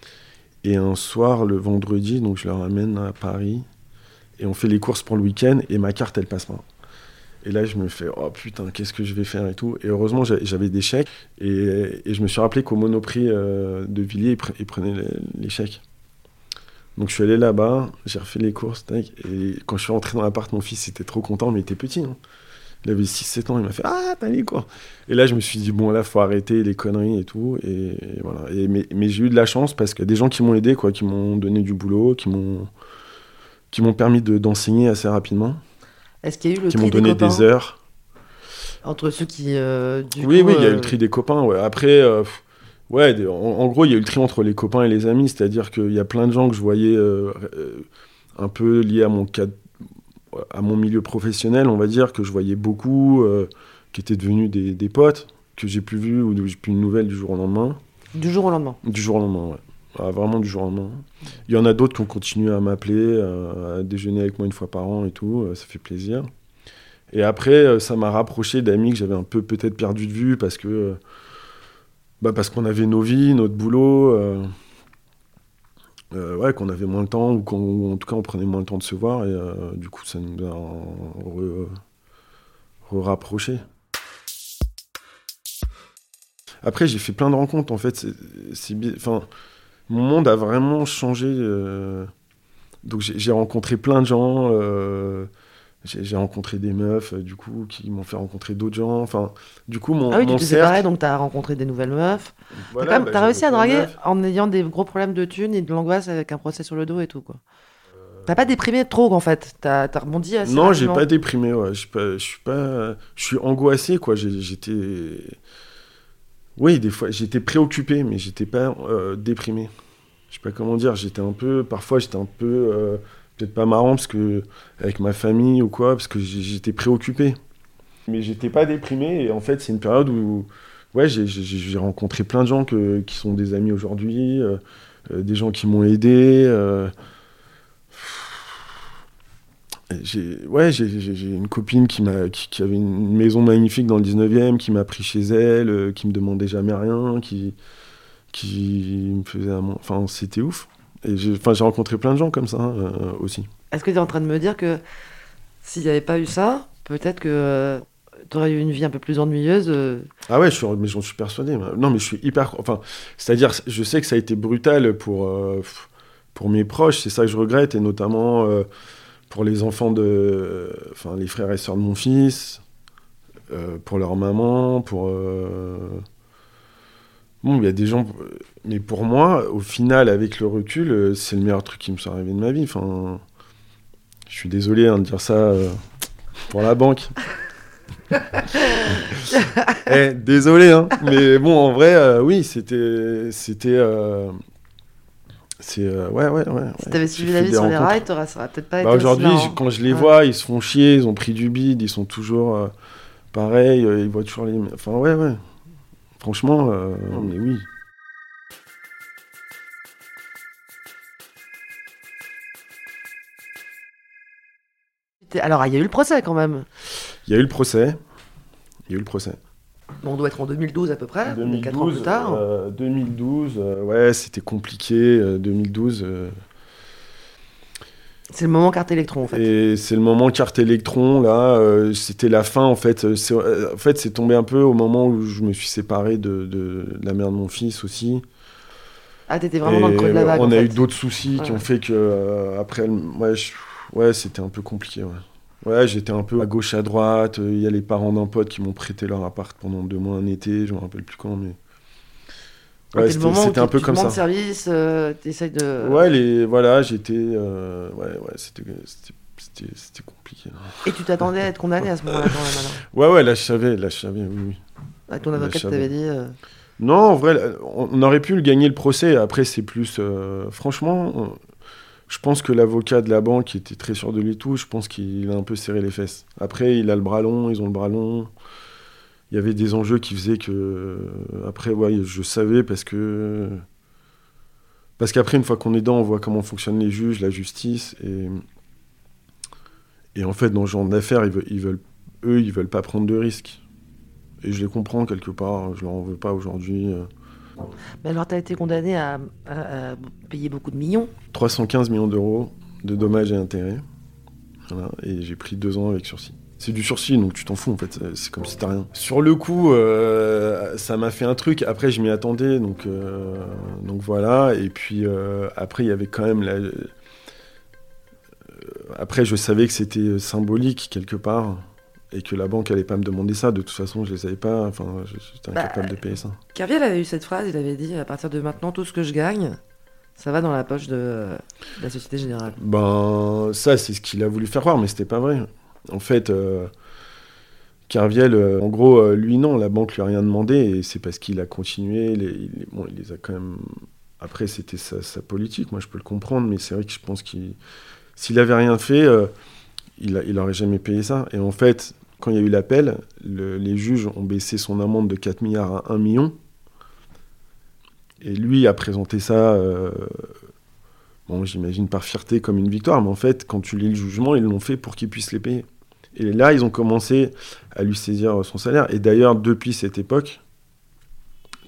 Et un soir, le vendredi, donc je le ramène à Paris. Et on fait les courses pour le week-end. Et ma carte, elle passe pas. Et là, je me fais, oh putain, qu'est-ce que je vais faire et tout. Et heureusement, j'avais des chèques. Et, je me suis rappelé qu'au Monoprix euh, de Villiers, ils, prenaient les chèques. Donc je suis allé là-bas, j'ai refait les courses, et quand je suis rentré dans l'appart, mon fils était trop content, mais il était petit. Hein. Il avait 6-7 ans, il m'a fait Ah, t'as les quoi Et là, je me suis dit Bon, là, faut arrêter les conneries et tout. Et, voilà. Et, mais, mais j'ai eu de la chance parce qu'il y a des gens qui m'ont aidé, quoi, qui m'ont donné du boulot, qui m'ont qui m'ont permis d'enseigner assez rapidement. Est-ce qu'il y a eu le Qui m'ont donné des, heures. Entre ceux qui. Euh, oui, oui, il y a eu le euh, tri des copains. Ouais. Après. Euh, Ouais, en, gros, il y a eu le tri entre les copains et les amis, c'est-à-dire qu'il y a plein de gens que je voyais euh, euh, un peu liés à mon, à mon milieu professionnel, on va dire, que je voyais beaucoup, euh, qui étaient devenus des, potes, que j'ai plus vus ou j'ai plus une nouvelle du jour au lendemain. Du jour au lendemain Du jour au lendemain, ouais. Ah, vraiment du jour au lendemain. Il y en a d'autres qui ont continué à m'appeler, à déjeuner avec moi une fois par an et tout, ça fait plaisir. Et après, ça m'a rapproché d'amis que j'avais un peu peut-être perdu de vue parce que bah Parce qu'on avait nos vies, notre boulot, euh, euh, ouais, qu'on avait moins de temps, ou qu'en tout cas on prenait moins de temps de se voir, et euh, du coup ça nous a rapprochés. Après, j'ai fait plein de rencontres, en fait. Mon monde a vraiment changé. donc j'ai rencontré plein de gens j'ai rencontré des meufs, euh, du coup, qui m'ont fait rencontrer d'autres gens. Enfin, du coup, mon. Ah oui, mon tu cercle... donc tu as rencontré des nouvelles meufs. Voilà, tu as, bah, réussi à draguer en ayant des gros problèmes de thunes et de l'angoisse avec un procès sur le dos et tout, quoi. Euh... T'as pas déprimé trop, en fait T'as as rebondi assez Non, j'ai pas déprimé, ouais. Je suis pas. Je suis angoissé, quoi. J'étais. Oui, des fois, j'étais préoccupé, mais j'étais pas euh, déprimé. Je sais pas comment dire. J'étais un peu. Parfois, j'étais un peu euh, peut-être pas marrant parce que avec ma famille ou quoi, parce que j'étais préoccupé. Mais j'étais pas déprimé et en fait c'est une période où ouais j'ai rencontré plein de gens que, qui sont des amis aujourd'hui, euh, euh, des gens qui m'ont aidé. Euh, j'ai ouais j'ai une copine qui m'a qui, avait une maison magnifique dans le 19e qui m'a pris chez elle qui me demandait jamais rien qui qui me faisait un... enfin c'était ouf et j'ai rencontré plein de gens comme ça euh, aussi. Est-ce que tu es en train de me dire que s'il n'y avait pas eu ça, peut-être que euh, t'aurais eu une vie un peu plus ennuyeuse. euh, Ah ouais, je suis, mais j'en suis persuadé. Non, mais je suis hyper. Enfin, c'est-à-dire, je sais que ça a été brutal pour, pour mes proches, c'est ça que je regrette, et notamment pour les enfants de. Enfin, les frères et sœurs de mon fils, pour leur maman, pour. Bon, il y a des gens. Mais pour moi, au final, avec le recul, euh, c'est le meilleur truc qui me soit arrivé de ma vie. Enfin, je suis désolé hein, de dire ça euh, pour la banque. Eh, désolé, hein. mais bon, en vrai, euh, oui, c'était, c'était, euh, c'est, ouais, ouais, ouais. Si ouais. t'avais suivi la vie sur les rails, aurait peut-être pas Bah, aujourd'hui, quand je les Ouais. vois, ils se font chier, ils ont pris du bide, ils sont toujours pareils, ils voient toujours les, enfin, ouais, ouais. Franchement, euh, non, mais oui. Alors, il y a eu le procès quand même. Il y a eu le procès. Il y a eu le procès. Bon, on doit être en 2012 à peu près, 4 ans plus tard. euh, 2012, euh, ouais, c'était compliqué. euh, 2012. C'est le moment carte électron en fait. Et c'est le moment carte électron, là, euh, c'était la fin, en fait. Euh, euh, en fait, c'est tombé un peu au moment où je me suis séparé de, de la mère de mon fils aussi. Ah, t'étais vraiment dans le Et creux de la vague. on en a fait. eu d'autres soucis qui ont fait que, euh, après, ouais, je- ouais c'était un peu compliqué, ouais. Ouais, j'étais un peu à gauche, à droite. Il y a les parents d'un pote qui m'ont prêté leur appart pendant deux mois un été, je me rappelle plus quand, mais... Ouais, c'était un peu tu comme ça. service, euh, t'essayes de. Ouais, les, voilà, j'étais... euh, ouais, ouais, c'était... compliqué. Et tu t'attendais à être condamné à ce moment-là. Ouais, ouais, là, je savais, là, je savais, oui, oui. Ah, ton avocat t'avait dit. euh, Non, en vrai, on aurait pu le gagner le procès. Après, c'est plus. euh, franchement, on- je pense que l'avocat de la banque était très sûr de lui tout. Je pense qu'il a un peu serré les fesses. Après, il a le bras long, ils ont le bras long. Il y avait des enjeux qui faisaient que. euh, Après, ouais, je savais parce que. Parce qu'après, une fois qu'on est dedans, on voit comment fonctionnent les juges, la justice. Et, et en fait, dans ce genre d'affaires, ils veulent, ils veulent, eux, ils veulent pas prendre de risques. Et je les comprends quelque part. Je leur en veux pas aujourd'hui. euh. Mais alors, t'as été condamné à, à- à payer beaucoup de millions. 315 millions d'euros de dommages et intérêts. Voilà, et j'ai pris deux ans avec sursis. C'est du sursis, donc tu t'en fous en fait, c'est- c'est comme si t'as rien. Sur le coup, euh, ça m'a fait un truc, après je m'y attendais, donc, euh, donc voilà. Et puis euh, après, il y avait quand même la... euh, Après, je savais que c'était symbolique quelque part, et que la banque allait pas me demander ça. De toute façon, je les savais pas, enfin, j'étais Bah, incapable de payer ça. Kerviel avait eu cette phrase, il avait dit à partir de maintenant, tout ce que je gagne, ça va dans la poche de, de la Société Générale. Ben, ça, c'est ce qu'il a voulu faire croire, mais c'était pas vrai. En fait, euh, Kerviel, euh, en gros, euh, lui, non, la banque lui a rien demandé, et c'est parce qu'il a continué. Il, bon, il les a quand même. Après, c'était sa, politique, moi je peux le comprendre, mais c'est vrai que je pense qu'il. S'il avait rien fait, euh, il, a- il aurait jamais payé ça. Et en fait, quand il y a eu l'appel, le- les juges ont baissé son amende de 4 milliards à 1 million. Et lui a présenté ça. euh, J'imagine par fierté comme une victoire, mais en fait, quand tu lis le jugement, ils l'ont fait pour qu'ils puissent les payer. Et là, ils ont commencé à lui saisir son salaire. Et d'ailleurs, depuis cette époque,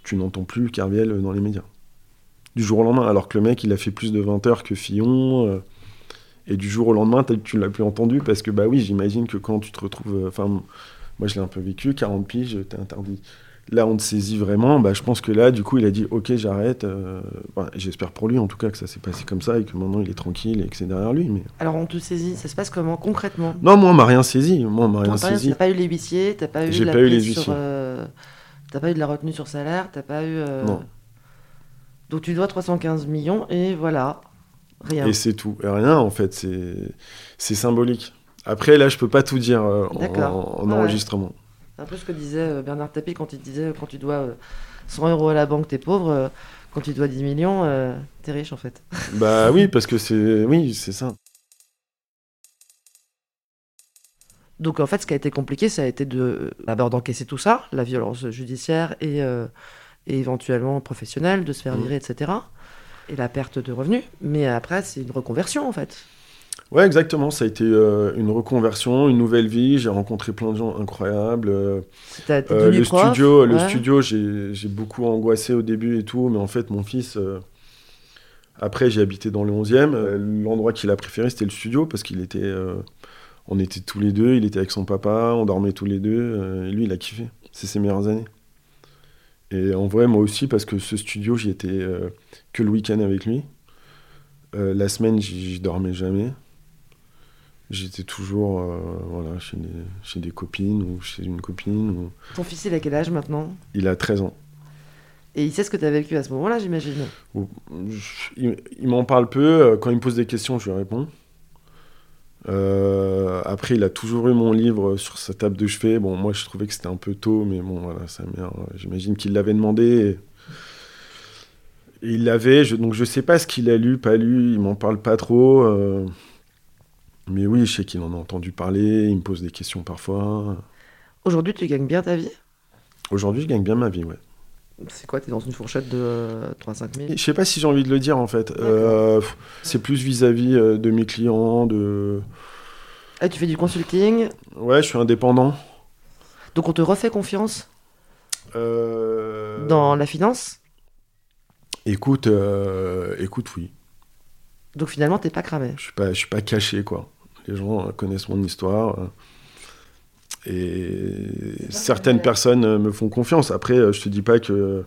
tu n'entends plus Carviel dans les médias. Du jour au lendemain, alors que le mec, il a fait plus de 20 heures que Fillon. euh, et du jour au lendemain, tu l'as plus entendu parce que, bah oui, j'imagine que quand tu te retrouves. euh, Enfin, moi, je l'ai un peu vécu, 40 piges, t'es interdit. Là, on te saisit vraiment. Bah, je pense que là, du coup, il a dit Ok, j'arrête. euh, J'espère pour lui, en tout cas, que ça s'est passé comme ça et que maintenant il est tranquille et que c'est derrière lui. Mais... Alors, on te saisit, ça se passe comment concrètement? Non, moi, on m'a rien saisi. Moi, on m'a rien T'as pas, saisi. t'as pas eu les huissiers, t'as pas eu J'ai la pas eu les sur, euh, pas eu de la retenue sur salaire, t'as pas eu. euh, Non. Donc tu dois 315 millions et voilà, rien. Et c'est tout. Et rien, en fait, c'est symbolique. Après, là, je peux pas tout dire euh, en, D'accord. en Ouais. C'est un peu ce que disait euh, Bernard Tapie quand il disait euh, quand tu dois euh, 100 euros à la banque, t'es pauvre. euh, Quand tu dois 10 millions, euh, t'es riche en fait. bah oui, parce que c'est. Oui, c'est ça. Donc en fait, ce qui a été compliqué, ça a été de d'abord d'encaisser tout ça, la violence judiciaire et, euh, et éventuellement professionnelle, de se faire Mhm. virer, etc. Et la perte de revenus. Mais après, c'est une reconversion en fait. Ouais, exactement. Ça a été euh, une reconversion, une nouvelle vie. J'ai rencontré plein de gens incroyables. euh, Euh, le prof, studio, le studio, j'ai j'ai beaucoup angoissé au début et tout, mais en fait, mon fils. après, j'ai habité dans le 11e. euh, L'endroit qu'il a préféré, c'était le studio parce qu'il était on était tous les deux, il était avec son papa, on dormait tous les deux, et lui, il a kiffé. C'est ses meilleures années. Et en vrai, moi aussi, parce que ce studio, j'y étais que le week-end avec lui. la semaine, j'y dormais jamais. J'étais toujours voilà, chez des, chez, des, copines ou chez une copine. Ou... Ton fils, il a quel âge maintenant? Il a 13 ans. Et il sait ce que tu as vécu à ce moment-là, j'imagine. Il, m'en parle peu. Quand il me pose des questions, je lui réponds. Euh, après, il a toujours eu mon livre sur sa table de chevet. Bon, moi, je trouvais que c'était un peu tôt, mais bon, voilà, sa mère, j'imagine qu'il l'avait demandé. il l'avait, je, donc je sais pas ce qu'il a lu, pas lu, il m'en parle pas trop. Euh, mais oui, je sais qu'il en a entendu parler, il me pose des questions parfois. Aujourd'hui, tu gagnes bien ta vie? Aujourd'hui, je gagne bien ma vie, ouais. C'est quoi Tu es dans une fourchette de 3-5 000 Je sais pas si j'ai envie de le dire en fait. Euh, c'est plus vis-à-vis euh, de mes clients, de. Ah, tu fais du consulting? Ouais, je suis indépendant. Donc on te refait confiance? Euh... Dans la finance? Écoute, euh, écoute, oui. Donc finalement, t'es pas cramé Je suis pas, je suis pas caché quoi. Les gens connaissent mon histoire. Et certaines personnes me font confiance. Après, euh, je te dis pas que.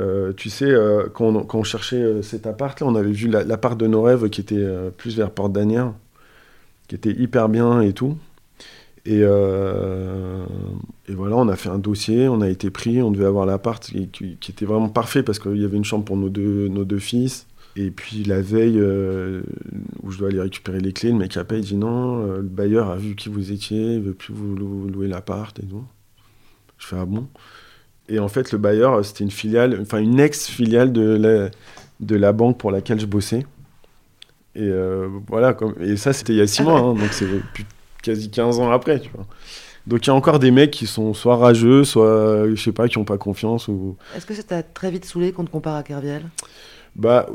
Euh, tu sais, euh, quand, on, cherchait cet appart-là, on avait vu l'appart de nos rêves qui était plus vers Porte d'Anière, qui était hyper bien et tout. Et, et, voilà, on a fait un dossier, on a été pris, on devait avoir l'appart qui, qui, était vraiment parfait parce qu'il y avait une chambre pour nos deux, nos deux fils. Et puis la veille euh, où je dois aller récupérer les clés, le mec appelle, il dit non, euh, le bailleur a vu qui vous étiez, il veut plus vous louer l'appart et tout. Je fais ah bon? Et en fait le bailleur c'était une filiale, enfin une ex-filiale de la, de la banque pour laquelle je bossais. Et euh, voilà, comme, et ça c'était il y a six mois, hein, donc c'est quasi 15 ans après, tu vois. Donc il y a encore des mecs qui sont soit rageux, soit je sais pas, qui ont pas confiance. Ou... Est-ce que ça t'a très vite saoulé qu'on te compare à Kerviel? Bah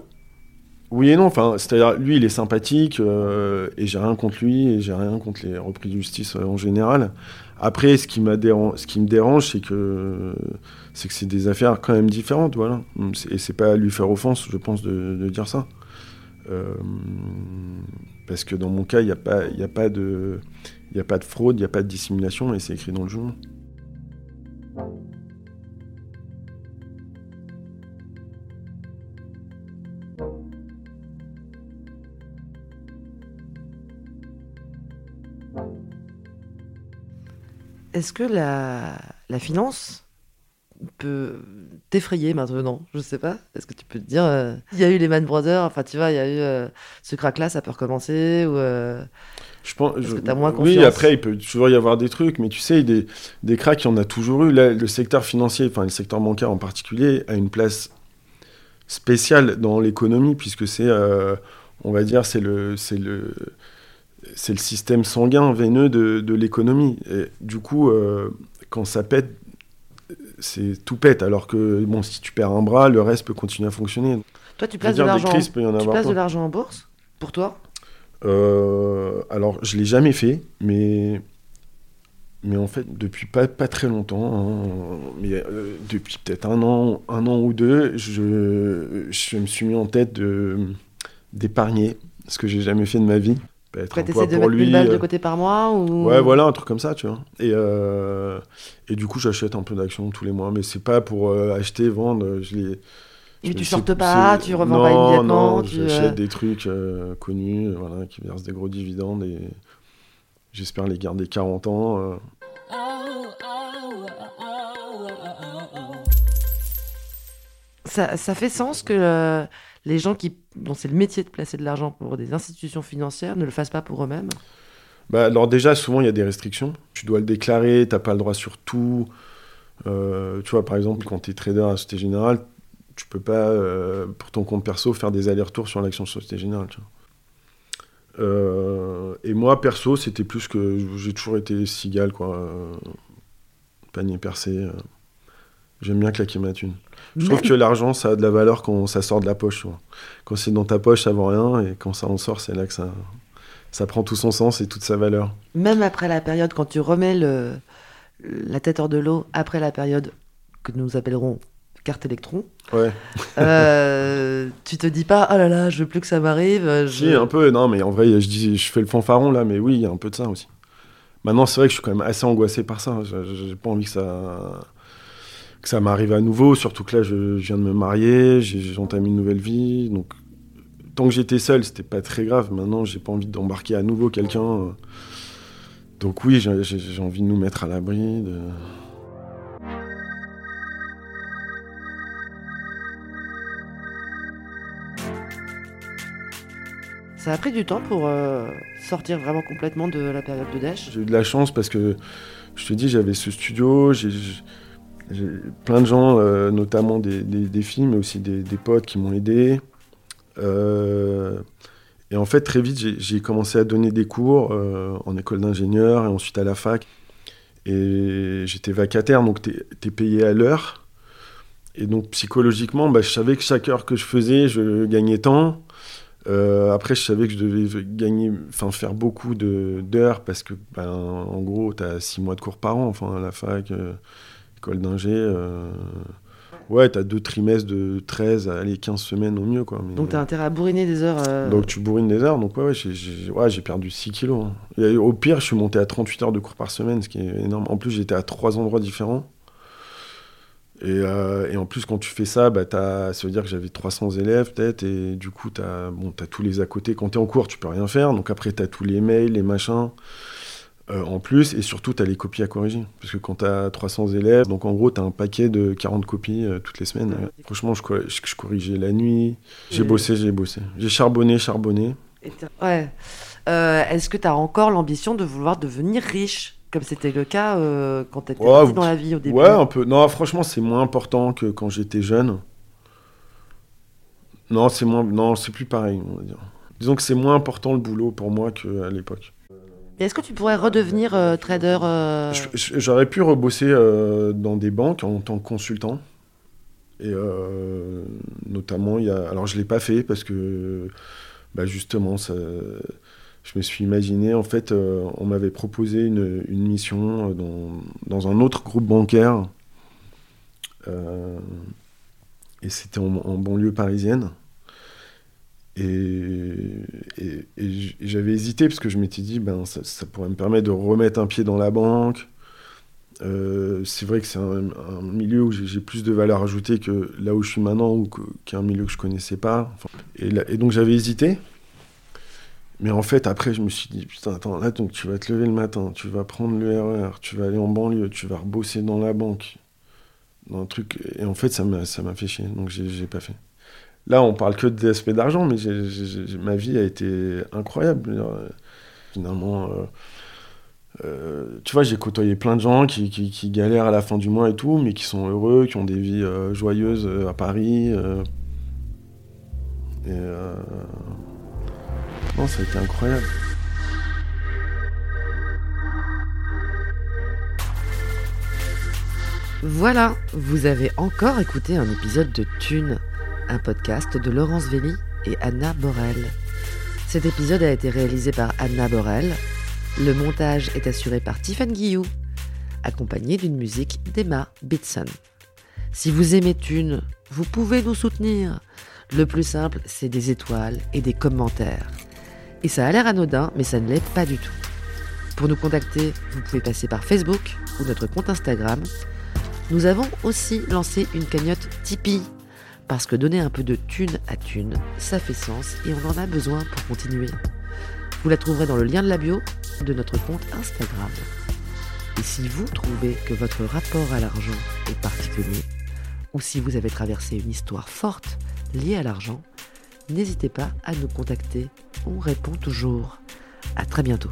oui et non, enfin, c'est-à-dire lui il est sympathique euh, et j'ai rien contre lui et j'ai rien contre les repris de justice euh, en général. Après, ce qui, ce qui me dérange, c'est que c'est que c'est des affaires quand même différentes, voilà. Et c'est pas à lui faire offense, je pense, de, dire ça. Euh, parce que dans mon cas, il n'y a pas, a pas de, il a pas de fraude, il n'y a pas de dissimulation et c'est écrit dans le journal. Est-ce que la, la finance peut t'effrayer maintenant? Je sais pas. Est-ce que tu peux te dire, euh, il y a eu les Man Brothers, enfin tu vois, il y a eu euh, ce crack-là, ça peut recommencer ou euh, je pense, que as moins confiance? Oui, après, il peut toujours y avoir des trucs, mais tu sais, des, des cracks, il y en a toujours eu. le secteur financier, enfin le secteur bancaire en particulier, a une place spéciale dans l'économie, puisque c'est, on va dire, c'est le, c'est le, c'est le système sanguin veineux de, l'économie. Et du coup, euh, quand ça pète, c'est tout pète. Alors que bon, si tu perds un bras, le reste peut continuer à fonctionner. Toi, tu places de l'argent. Tu places de l'argent en bourse pour toi? Euh, Alors, je l'ai jamais fait, mais mais en fait, depuis pas, pas très longtemps, hein, mais euh, depuis peut-être un an, un an ou deux, je, je me suis mis en tête d'épargner, ce que j'ai jamais fait de ma vie être un poids de pour lui. Une balle de euh, côté par mois ou... Ouais, voilà, un truc comme ça, tu vois. Et, euh, et du coup, j'achète un peu d'actions tous les mois, mais c'est pas pour euh, acheter, vendre. Je les. Et tu sortes pas, tu revends pas immédiatement. Non, j'achète des trucs connus, voilà, qui versent des gros dividendes et j'espère les garder 40 ans. Ça, ça, fait sens que les gens qui, dont c'est le métier de placer de l'argent pour des institutions financières ne le fassent pas pour eux-mêmes? Bah, Alors déjà, souvent, il y a des restrictions. Tu dois le déclarer, tu n'as pas le droit sur tout. Euh, tu vois, par exemple, quand tu es trader à Société Générale, tu peux pas, euh, pour ton compte perso, faire des allers-retours sur l'action Société Générale. Euh, et moi, perso, c'était plus que j'ai toujours été cigale, quoi. panier percé. J'aime bien claquer ma thune. Je trouve que l'argent, ça a de la valeur quand ça sort de la poche. Quand c'est dans ta poche, ça vaut rien. Et quand ça en sort, c'est là que ça, ça prend tout son sens et toute sa valeur. Même après la période, quand tu remets le, la tête hors de l'eau, après la période que nous appellerons carte électron. Ouais. Euh, tu te dis pas, oh là là, je veux plus que ça m'arrive. je- Si, un peu, non, mais en vrai, je, dis, je fais le fanfaron là, mais oui, il y a un peu de ça aussi. Maintenant, c'est vrai que je suis quand même assez angoissé par ça. Je- J'ai pas envie que ça, que ça m'arrive à nouveau, surtout que là, je, je viens de me marier, j'entame une nouvelle vie. Donc, tant que j'étais seul, c'était pas très grave. Maintenant, j'ai pas envie d'embarquer à nouveau quelqu'un. Donc, oui, j'ai envie de nous mettre à l'abri. De... Ça a pris du temps pour euh, sortir vraiment complètement de la période de Dash. J'ai eu de la chance parce que, je te dis, j'avais ce studio, j'ai plein de gens, euh, notamment des, des, des filles, mais aussi des, potes qui m'ont aidé. Euh, et en fait, très vite, j'ai- commencé à donner des cours euh, en école d'ingénieur et ensuite à la fac. Et j'étais vacataire, donc t'es es payé à l'heure. Et donc psychologiquement, bah, je savais que chaque heure que je faisais, je gagnais tant. Après, je savais que je devais gagner, enfin faire beaucoup d'heures parce que, ben, en gros, tu as six mois de cours par an, enfin à la fac, école d'ingé. euh, ouais, tu as deux trimestres de 13 à allez, 15 semaines au mieux. Quoi, mais- Donc t'as intérêt à bourriner des heures. euh, donc tu bourrines des heures, donc ouais, ouais, j'ai ouais, perdu 6 kilos. hein. Et au pire, je suis monté à 38 heures de cours par semaine, ce qui est énorme. En plus, j'étais à trois endroits différents. Et, euh, et en plus, quand tu fais ça, bah, t'as- ça veut dire que j'avais 300 élèves peut-être, et du coup, tu as, bon, as tous les à côté. Quand tu es en cours, tu peux rien faire, donc après, tu as tous les mails, les machins. Euh, en plus, et surtout, tu as les copies à corriger. Parce que quand tu as 300 élèves, donc en gros, tu as un paquet de 40 copies euh, toutes les semaines. Franchement, je, co- je- je corrigeais la nuit. J'ai Et- bossé, j'ai bossé. J'ai charbonné, charbonné. Ouais. Euh, Est-ce que tu as encore l'ambition de vouloir devenir riche Comme c'était le cas quand tu étais Ouais, dans la vie au début? Ouais, un peu. Non, franchement, c'est moins important que quand j'étais jeune. Non, c'est moins. Non, c'est plus pareil, on va dire. Disons que c'est moins important le boulot pour moi qu'à l'époque. Est-ce que tu pourrais redevenir euh, trader euh, J'aurais pu rebosser euh, dans des banques en tant que consultant. Et notamment, il y a. Alors, je l'ai pas fait parce que, bah, justement, je me suis imaginé. En fait, on m'avait proposé une, mission dans, un autre groupe bancaire. Et c'était en banlieue parisienne. Et, j'avais hésité parce que je m'étais dit, ben, ça, pourrait me permettre de remettre un pied dans la banque. Euh, c'est vrai que c'est un, milieu où j'ai plus de valeur ajoutée que là où je suis maintenant ou qu'un milieu que je connaissais pas. Et, donc j'avais hésité. Mais en fait, après, je me suis dit, putain, attends, là, donc tu vas te lever le matin, tu vas prendre le RER, tu vas aller en banlieue, tu vas rebosser dans la banque, dans un truc. Et en fait, ça m'a fait chier, donc j'ai pas fait. Là, on parle que d'aspect d'argent, mais ma vie a été incroyable. Euh, Finalement, euh, euh, tu vois, j'ai côtoyé plein de gens qui, galèrent à la fin du mois et tout, mais qui sont heureux, qui ont des vies joyeuses à Paris. et non, ça a été incroyable. Voilà, vous avez encore écouté un épisode de Thune, un podcast de Laurence Velli et Anna Borel. Cet épisode a été réalisé par Anna Borel. Le montage est assuré par Tiffany Guillou, accompagné d'une musique d'Emma Bitson. Si vous aimez Thune, vous pouvez nous soutenir. Le plus simple, c'est des étoiles et des commentaires. Et ça a l'air anodin, mais ça ne l'est pas du tout. Pour nous contacter, vous pouvez passer par Facebook ou notre compte Instagram nous avons aussi lancé une cagnotte Tipeee, parce que donner un peu de thune à thune, ça fait sens et on en a besoin pour continuer. Vous la trouverez dans le lien de la bio de notre compte Instagram. Et si vous trouvez que votre rapport à l'argent est particulier, ou si vous avez traversé une histoire forte liée à l'argent, n'hésitez pas à nous contacter. On répond toujours. À très bientôt.